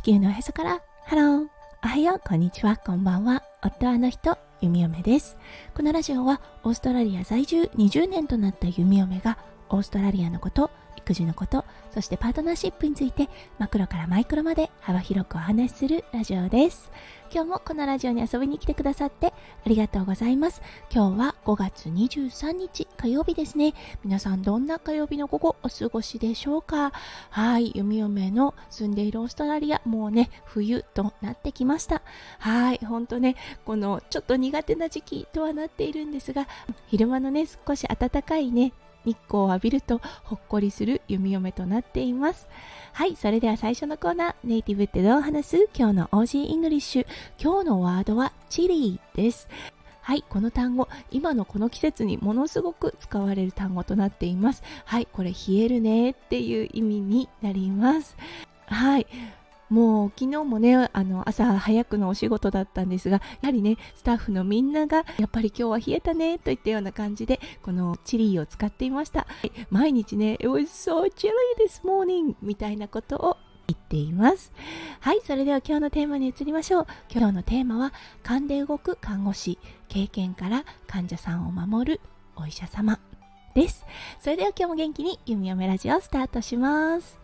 地球のへそから。ハローおはよう。こんにちは。こんばんは。夫はあの人。弓嫁です。このラジオはオーストラリア在住。20年となった弓嫁がオーストラリアのこと育児のことそしてパートナーシップについてマクロからマイクロまで幅広くお話しするラジオです。今日もこのラジオに遊びに来てくださってありがとうございます。今日は5月23日火曜日ですね。皆さんどんな火曜日の午後お過ごしでしょうか？はい弓嫁の住んでいるオーストラリアもうね冬となってきました。はいほんとねこのちょっと苦手な時期とはなっているんですが昼間のね少し暖かいね日光を浴びるとほっこりする弓嫁となっています。はいそれでは最初のコーナーネイティブってどう話す？今日の Aussie English。今日のワードは chilly です。はい、この単語、今のこの季節にものすごく使われる単語となっています。はい、これ冷えるねっていう意味になります。はい、もう昨日もねあの朝早くのお仕事だったんですがやはりねスタッフのみんながやっぱり今日は冷えたねといったような感じでこのチリーを使っていました。毎日ね It was so chilly this morning みたいなことを言っています。はいそれでは今日のテーマに移りましょう。今日のテーマは勘で動く看護師。経験から患者さんを守るお医者様。です。それでは今日も元気に弓嫁ラジオスタートします。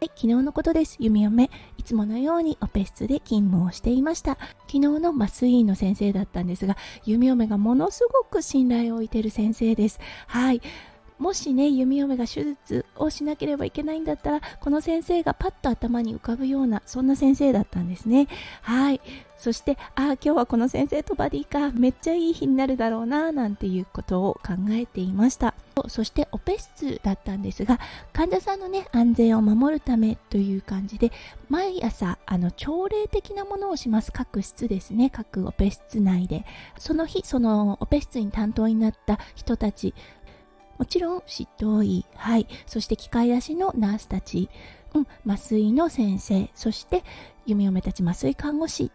はい、昨日のことです。弓嫁。いつものようにオペ室で勤務をしていました。昨日の麻酔医の先生だったんですが、弓嫁がものすごく信頼を置いている先生です。はい。もしね弓嫁が手術をしなければいけないんだったらこの先生がパッと頭に浮かぶようなそんな先生だったんですね。はい。そしてああ今日はこの先生とバディかめっちゃいい日になるだろうななんていうことを考えていました。そしてオペ室だったんですが患者さんのね安全を守るためという感じで毎朝あの朝礼的なものをします。各室ですね。各オペ室内で。その日そのオペ室に担当になった人たちもちろん執刀医、はい、そして機械出しのナースたち、うん、麻酔の先生、そして弓嫁たち麻酔看護師。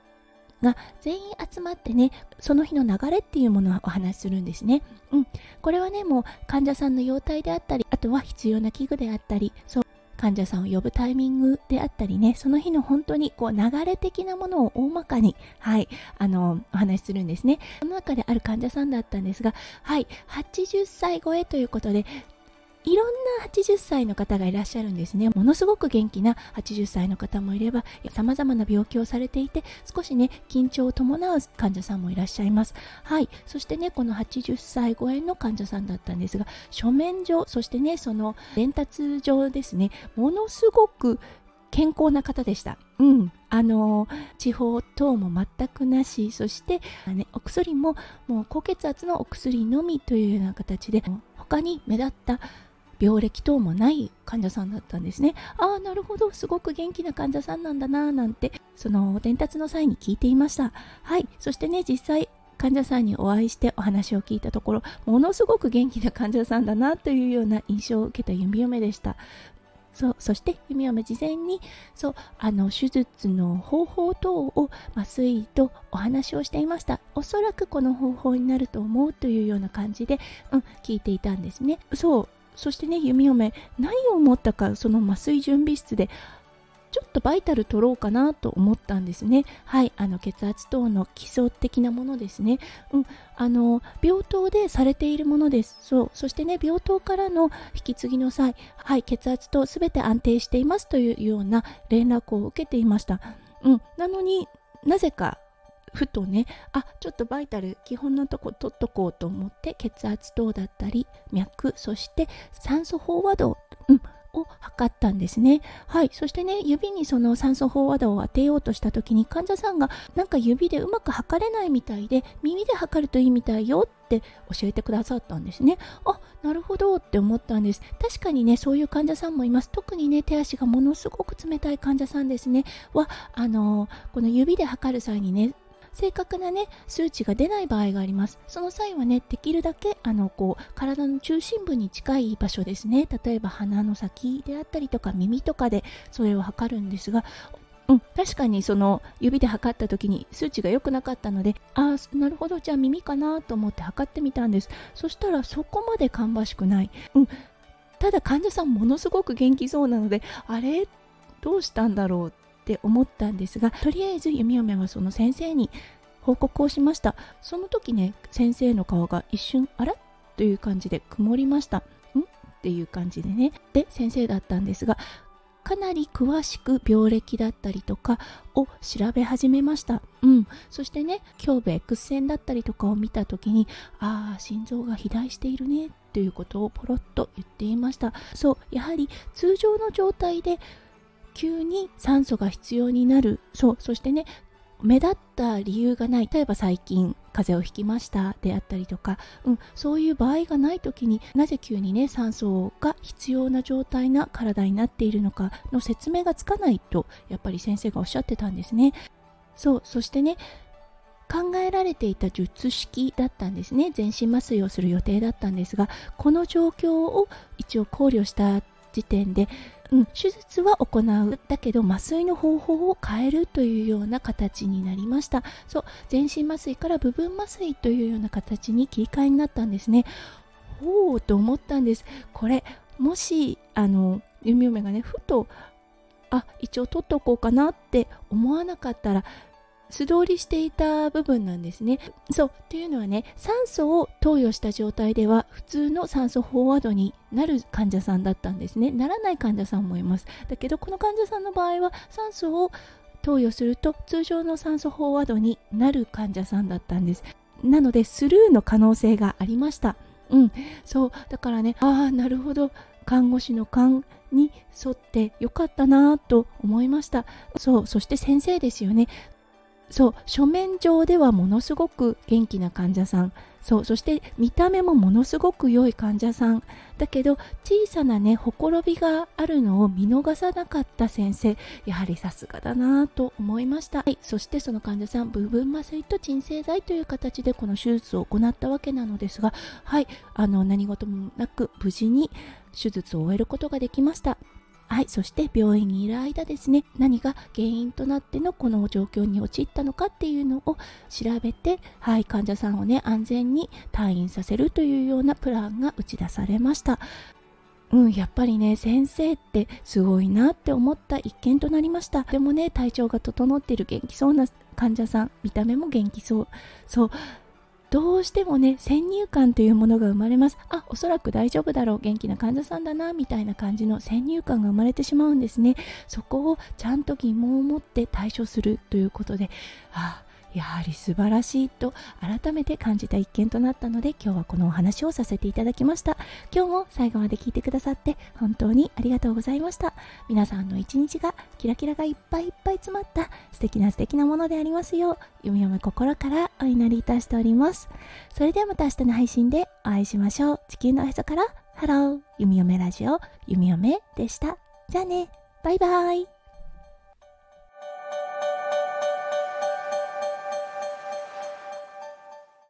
が全員集まってね、その日の流れっていうものはお話しするんですね。うん、これはね、もう患者さんの容態であったり、あとは必要な器具であったり、そう患者さんを呼ぶタイミングであったりね、その日の本当にこう流れ的なものを大まかに、はい、あの、お話しするんですね。その中である患者さんだったんですが、はい、80歳超えということで、いろんな80歳の方がいらっしゃるんですね。ものすごく元気な80歳の方もいれば、様々な病気をされていて、少しね、緊張を伴う患者さんもいらっしゃいます。はい。そしてね、この80歳超えの患者さんだったんですが、書面上、そしてね、その伝達上ですね、ものすごく健康な方でした。うん。あの、地方等も全くなし、そして、ね、お薬も、もう高血圧のお薬のみというような形で、他に目立った病歴等もない患者さんだったんですね。ああ、なるほど、すごく元気な患者さんなんだな、なんて、その伝達の際に聞いていました。はい、そしてね、実際、患者さんにお会いしてお話を聞いたところ、ものすごく元気な患者さんだなというような印象を受けた弓嫁でした。そうそして弓嫁事前にそうあの手術の方法等を麻酔とお話をしていましたおそらくこの方法になると思うというような感じで、うん、聞いていたんですねそうそしてね弓嫁何を思ったかその麻酔準備室でちょっとバイタル取ろうかなと思ったんですね。はい、あの血圧等の基礎的なものですね。うん、あの病棟でされているものです。そう、そしてね病棟からの引き継ぎの際、はい、血圧とすべて安定していますというような連絡を受けていました。うん、なのになぜかふとねあちょっとバイタル基本のとこ取っとこうと思って血圧等だったり脈そして酸素飽和度、うん、を測ったんですね。はい。そしてね、指にその酸素飽和度を当てようとした時に患者さんがなんか指でうまく測れないみたいで、耳で測るといいみたいよって教えてくださったんですね。あ、なるほどって思ったんです。確かにね、そういう患者さんもいます。特にね、手足がものすごく冷たい患者さんですね。は、あのー、この指で測る際にね、正確なね数値が出ない場合があります。その際はねできるだけあのこう体の中心部に近い場所ですね。例えば鼻の先であったりとか耳とかでそれを測るんですがうん、確かにその指で測った時に数値が良くなかったのでああなるほどじゃあ耳かなと思って測ってみたんです。そしたらそこまで芳しくない、うん、ただ患者さんものすごく元気そうなのであれ？どうしたんだろう？って思ったんですがとりあえず弓嫁はその先生に報告をしましたその時ね先生の顔が一瞬あら？という感じで曇りましたん？っていう感じでねで先生だったんですがかなり詳しく病歴だったりとかを調べ始めました。うん。そしてね、胸部 X 線だったりとかを見た時に、ああ、心臓が肥大しているね、ということをポロッと言っていました。そう、やはり通常の状態で急に酸素が必要になる。そう、そしてね、目立った理由がない。例えば最近風邪をひきましたであったりとか、うん、そういう場合がない時になぜ急にね酸素が必要な状態な体になっているのかの説明がつかないとやっぱり先生がおっしゃってたんですね。そうそしてね考えられていた術式だったんですね。全身麻酔をする予定だったんですがこの状況を一応考慮した時点でうん、手術は行う。だけど麻酔の方法を変えるというような形になりました。そう全身麻酔から部分麻酔というような形に切り替えになったんですね。ほうと思ったんです。これもしあの弓嫁がねふとあ一応取っておこうかなって思わなかったら素通りしていた部分なんですね。そうっていうのはね酸素を投与した状態では普通の酸素飽和度になる患者さんだったんですね。ならない患者さんもいます。だけどこの患者さんの場合は酸素を投与すると通常の酸素飽和度になる患者さんだったんです。なのでスルーの可能性がありました。うん。そうだからねああなるほど。看護師の勘に沿ってよかったなと思いました。そうそして先生ですよね。そう書面上ではものすごく元気な患者さん。そうそして見た目もものすごく良い患者さん。だけど小さなねほころびがあるのを見逃さなかった先生。やはりさすがだなと思いました、はい、そしてその患者さん部分麻酔と鎮静剤という形でこの手術を行ったわけなのですがはいあの何事もなく無事に手術を終えることができました。はい、そして病院にいる間ですね何が原因となってのこの状況に陥ったのかっていうのを調べて、はい、患者さんをね安全に退院させるというようなプランが打ち出されました。うん、やっぱりね先生ってすごいなって思った一件となりました。でもね体調が整っている元気そうな患者さん見た目も元気そう。そう。どうしてもね先入観というものが生まれます。あおそらく大丈夫だろう。元気な患者さんだなみたいな感じの先入観が生まれてしまうんですね。そこをちゃんと疑問を持って対処するということであやはり素晴らしいと改めて感じた一件となったので今日はこのお話をさせていただきました。今日も最後まで聞いてくださって本当にありがとうございました。皆さんの一日がキラキラがいっぱいいっぱい詰まった素敵な素敵なものでありますよう読み読む心からお祈りいたしております。それではまた明日の配信でお会いしましょう。地球のへそからハロー弓嫁ラジオ弓嫁でした。じゃあね。バイバイ。